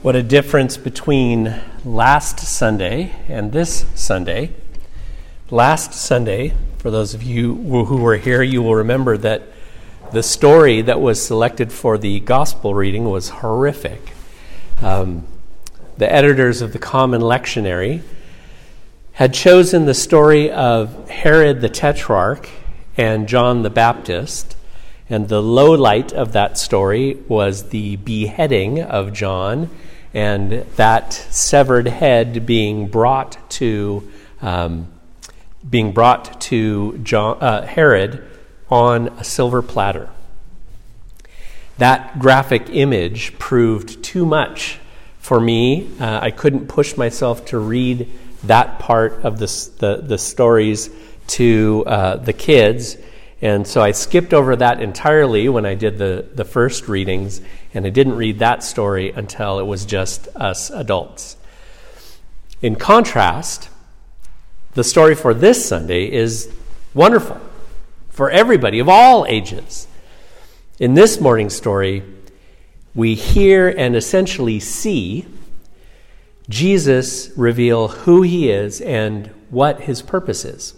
What a difference between last Sunday and this Sunday. Last Sunday, for those of you who were here, you will remember that the story that was selected for the gospel reading was horrific. Um, the editors of the Common Lectionary had chosen the story of Herod the Tetrarch and John the Baptist. And the low light of that story was the beheading of John and that severed head being brought to um, being brought to John, uh, Herod on a silver platter. That graphic image proved too much for me. Uh, I couldn't push myself to read that part of the, the, the stories to uh, the kids. And so I skipped over that entirely when I did the, the first readings and I didn't read that story until it was just us adults. In contrast, the story for this Sunday is wonderful for everybody of all ages. In this morning's story, we hear and essentially see Jesus reveal who he is and what his purpose is.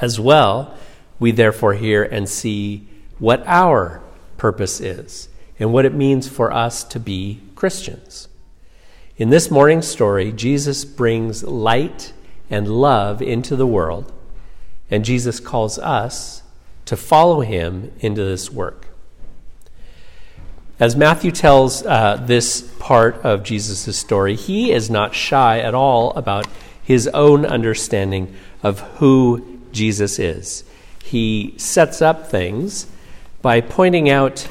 As well, we therefore hear and see what our purpose is and what it means for us to be Christians. In this morning's story, Jesus brings light and love into the world, and Jesus calls us to follow him into this work. As Matthew tells uh, this part of Jesus' story, he is not shy at all about his own understanding of who Jesus is. He sets up things by pointing out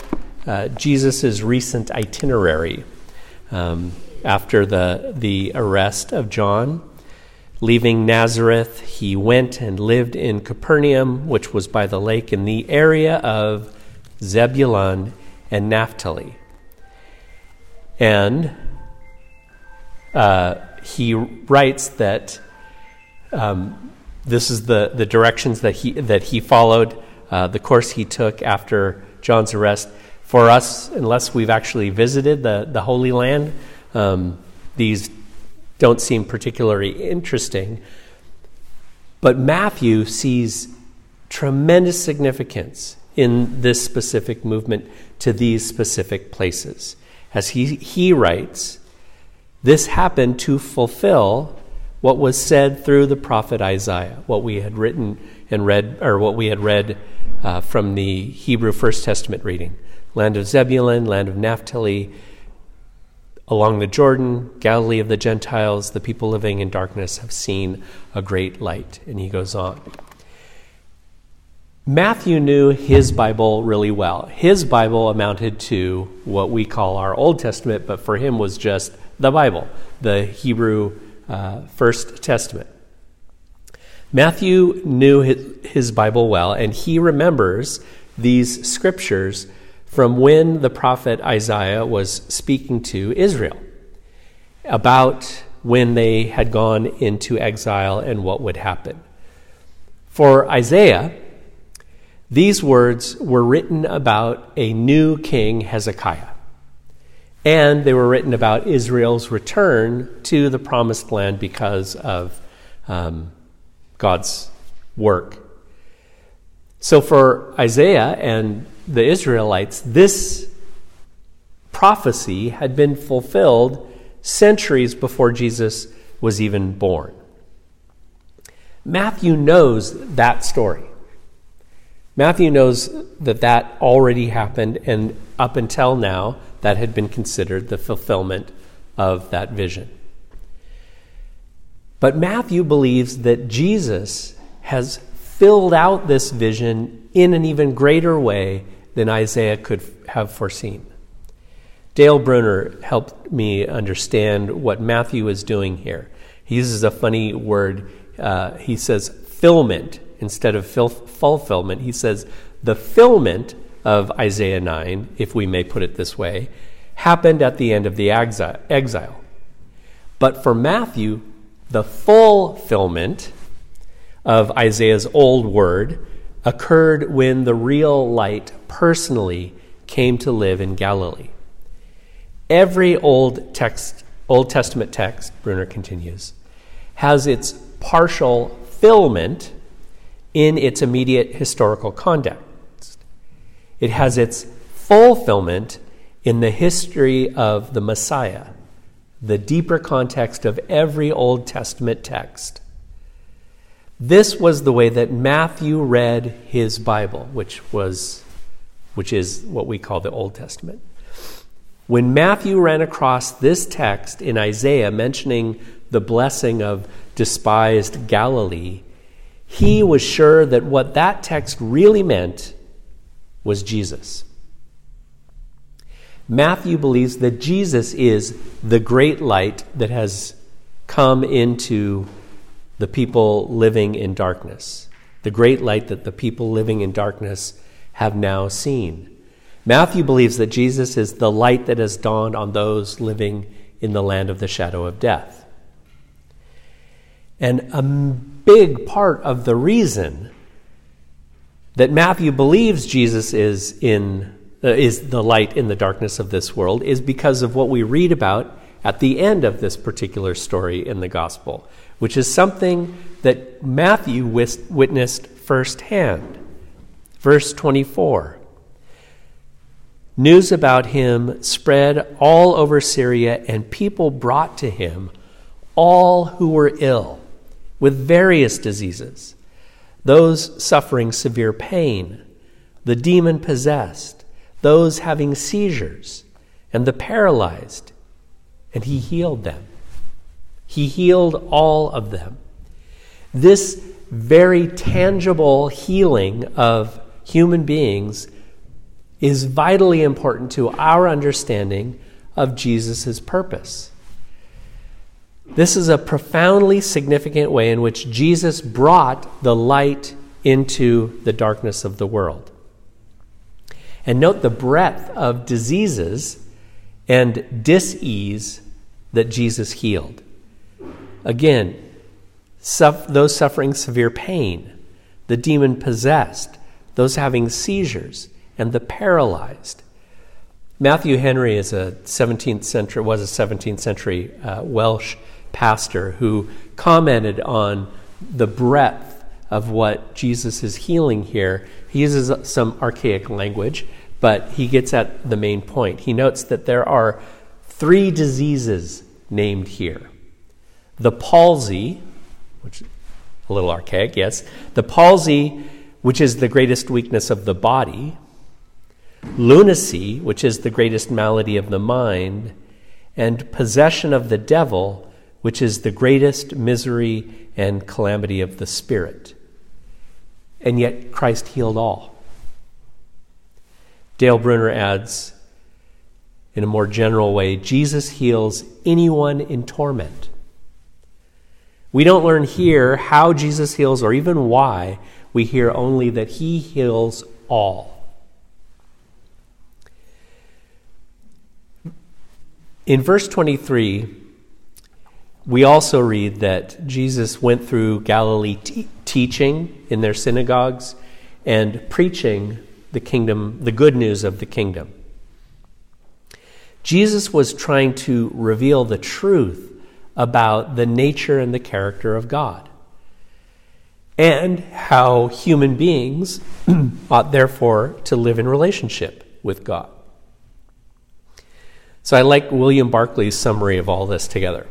uh, Jesus' recent itinerary um, after the, the arrest of John. Leaving Nazareth, he went and lived in Capernaum, which was by the lake in the area of Zebulun and Naphtali. And uh, he writes that um, this is the, the directions that he, that he followed, uh, the course he took after John's arrest for us, unless we've actually visited the, the Holy Land, um, these don't seem particularly interesting. But Matthew sees tremendous significance in this specific movement to these specific places. As he, he writes, this happened to fulfill what was said through the prophet Isaiah, what we had written and read, or what we had read uh, from the Hebrew First Testament reading land of Zebulun, land of Naphtali, along the Jordan, Galilee of the Gentiles, the people living in darkness have seen a great light. And he goes on. Matthew knew his Bible really well. His Bible amounted to what we call our Old Testament, but for him was just the Bible, the Hebrew uh, First Testament. Matthew knew his, his Bible well, and he remembers these scriptures from when the prophet Isaiah was speaking to Israel about when they had gone into exile and what would happen. For Isaiah, these words were written about a new king, Hezekiah. And they were written about Israel's return to the promised land because of um, God's work. So for Isaiah and the Israelites, this prophecy had been fulfilled centuries before Jesus was even born. Matthew knows that story. Matthew knows that that already happened, and up until now, that had been considered the fulfillment of that vision. But Matthew believes that Jesus has filled out this vision in an even greater way than Isaiah could have foreseen. Dale Bruner helped me understand what Matthew is doing here. He uses a funny word. Uh, he says filment instead of fil- fulfillment. He says the fulfillment of Isaiah 9, if we may put it this way, happened at the end of the exile. But for Matthew, the fulfillment of Isaiah's old word occurred when the real light personally came to live in Galilee. Every Old text, Old Testament text, Bruner continues, has its partial fulfillment in its immediate historical context. It has its fulfillment in the history of the Messiah, the deeper context of every Old Testament text. This was the way that Matthew read his Bible, which was which is what we call the Old Testament. When Matthew ran across this text in Isaiah mentioning the blessing of despised Galilee, he was sure that what that text really meant was Jesus. Matthew believes that Jesus is the great light that has come into the people living in darkness, the great light that the people living in darkness have now seen. Matthew believes that Jesus is the light that has dawned on those living in the land of the shadow of death. And a big part of the reason that Matthew believes Jesus is in uh, is the light in the darkness of this world is because of what we read about at the end of this particular story in the gospel, which is something that Matthew witnessed firsthand. Verse 24 News about him spread all over Syria, and people brought to him all who were ill with various diseases, those suffering severe pain, the demon possessed, those having seizures, and the paralyzed, and he healed them. He healed all of them. This very tangible healing of human beings is vitally important to our understanding of Jesus' purpose. This is a profoundly significant way in which Jesus brought the light into the darkness of the world. And note the breadth of diseases and disease that Jesus healed. Again, those suffering severe pain, the demon possessed, those having seizures, and the paralyzed. Matthew Henry is a 17th century was a 17th century uh, Welsh pastor who commented on the breadth of what Jesus is healing here. He uses some archaic language, but he gets at the main point. He notes that there are three diseases named here the palsy, which is a little archaic, yes, the palsy, which is the greatest weakness of the body, lunacy, which is the greatest malady of the mind, and possession of the devil, which is the greatest misery and calamity of the spirit. And yet Christ healed all. Dale Bruner adds, in a more general way, Jesus heals anyone in torment. We don't learn here how Jesus heals or even why. We hear only that he heals all. In verse 23, we also read that Jesus went through Galilee teaching in their synagogues and preaching the kingdom, the good news of the kingdom. Jesus was trying to reveal the truth about the nature and the character of God and how human beings ought therefore to live in relationship with God. So I like William Barclay's summary of all this together.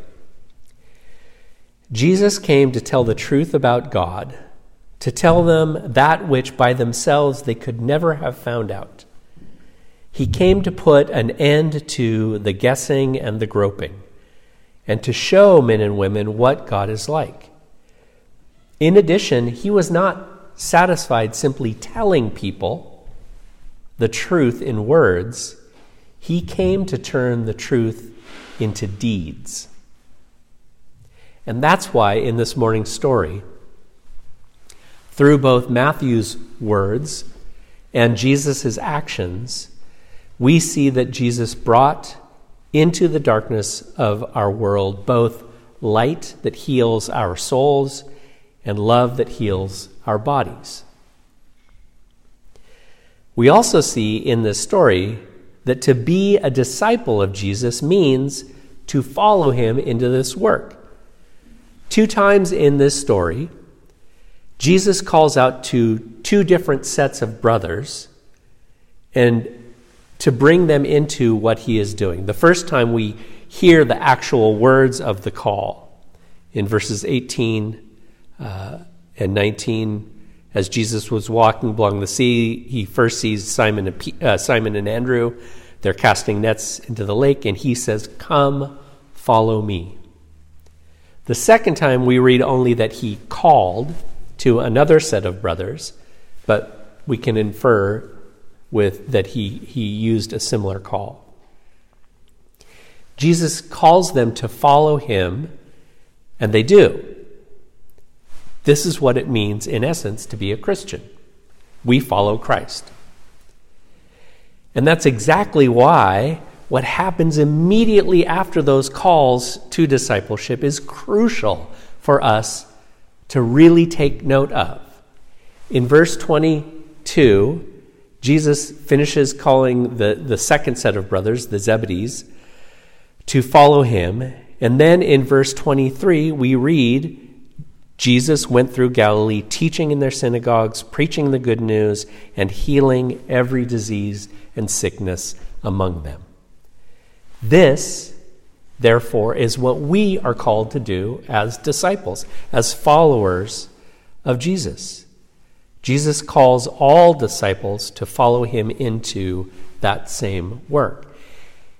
Jesus came to tell the truth about God, to tell them that which by themselves they could never have found out. He came to put an end to the guessing and the groping, and to show men and women what God is like. In addition, he was not satisfied simply telling people the truth in words, he came to turn the truth into deeds. And that's why in this morning's story, through both Matthew's words and Jesus' actions, we see that Jesus brought into the darkness of our world both light that heals our souls and love that heals our bodies. We also see in this story that to be a disciple of Jesus means to follow him into this work. Two times in this story, Jesus calls out to two different sets of brothers and to bring them into what he is doing. The first time we hear the actual words of the call in verses 18 uh, and 19. As Jesus was walking along the sea, he first sees Simon and, uh, Simon and Andrew. They're casting nets into the lake, and he says, Come, follow me. The second time we read only that he called to another set of brothers, but we can infer with that he, he used a similar call. Jesus calls them to follow him, and they do. This is what it means, in essence, to be a Christian. We follow Christ. And that's exactly why what happens immediately after those calls to discipleship is crucial for us to really take note of. In verse 22, Jesus finishes calling the, the second set of brothers, the Zebedees, to follow him. And then in verse 23, we read Jesus went through Galilee, teaching in their synagogues, preaching the good news, and healing every disease and sickness among them. This, therefore, is what we are called to do as disciples, as followers of Jesus. Jesus calls all disciples to follow him into that same work.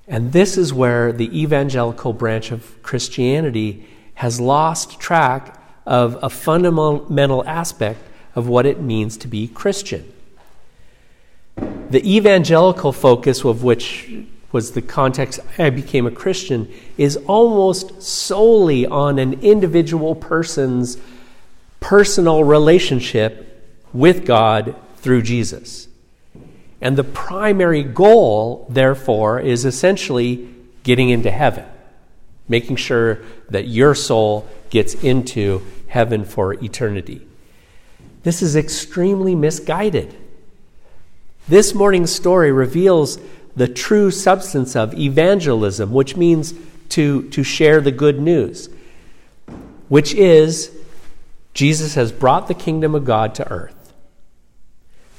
And this is where the evangelical branch of Christianity has lost track of a fundamental aspect of what it means to be Christian. The evangelical focus of which was the context I became a Christian is almost solely on an individual person's personal relationship with God through Jesus. And the primary goal, therefore, is essentially getting into heaven, making sure that your soul gets into heaven for eternity. This is extremely misguided. This morning's story reveals the true substance of evangelism, which means to, to share the good news, which is Jesus has brought the kingdom of God to earth.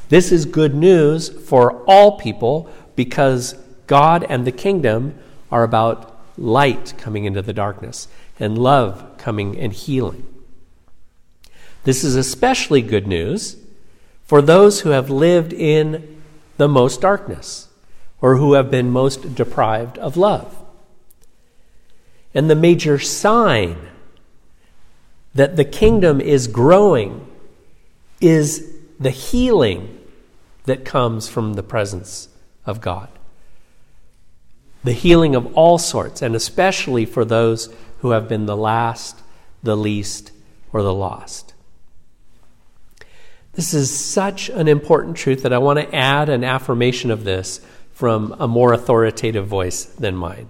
This is good news for all people because God and the kingdom are about light coming into the darkness and love coming and healing. This is especially good news for those who have lived in the most darkness or who have been most deprived of love. And the major sign that the kingdom is growing is the healing that comes from the presence of God. The healing of all sorts, and especially for those who have been the last, the least, or the lost. This is such an important truth that I want to add an affirmation of this from a more authoritative voice than mine.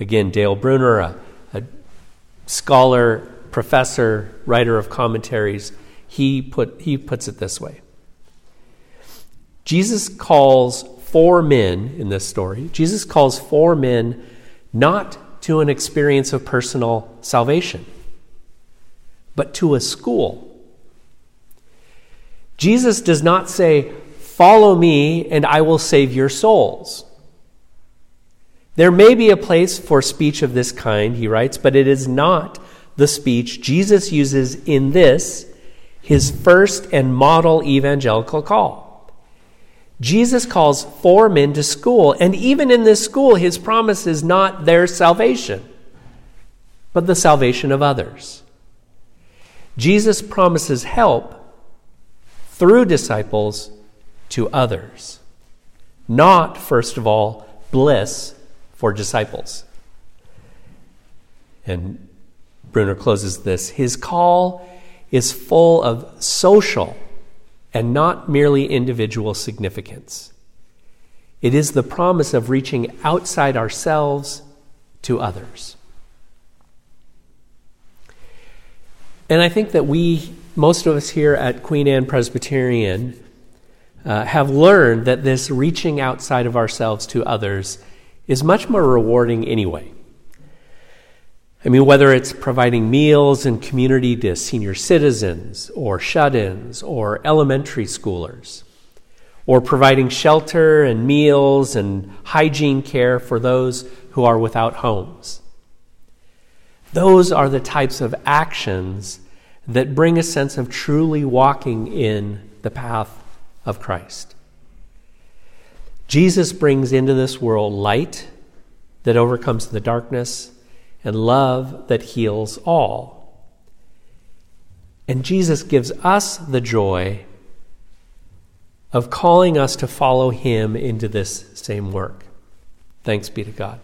Again, Dale Bruner, a, a scholar, professor, writer of commentaries, he, put, he puts it this way Jesus calls four men in this story. Jesus calls four men not to an experience of personal salvation, but to a school. Jesus does not say, Follow me and I will save your souls. There may be a place for speech of this kind, he writes, but it is not the speech Jesus uses in this, his first and model evangelical call. Jesus calls four men to school, and even in this school, his promise is not their salvation, but the salvation of others. Jesus promises help through disciples to others, not, first of all, bliss for disciples. And Bruner closes this His call is full of social and not merely individual significance. It is the promise of reaching outside ourselves to others. And I think that we, most of us here at Queen Anne Presbyterian, uh, have learned that this reaching outside of ourselves to others is much more rewarding anyway. I mean, whether it's providing meals and community to senior citizens or shut ins or elementary schoolers, or providing shelter and meals and hygiene care for those who are without homes. Those are the types of actions that bring a sense of truly walking in the path of Christ. Jesus brings into this world light that overcomes the darkness and love that heals all. And Jesus gives us the joy of calling us to follow him into this same work. Thanks be to God.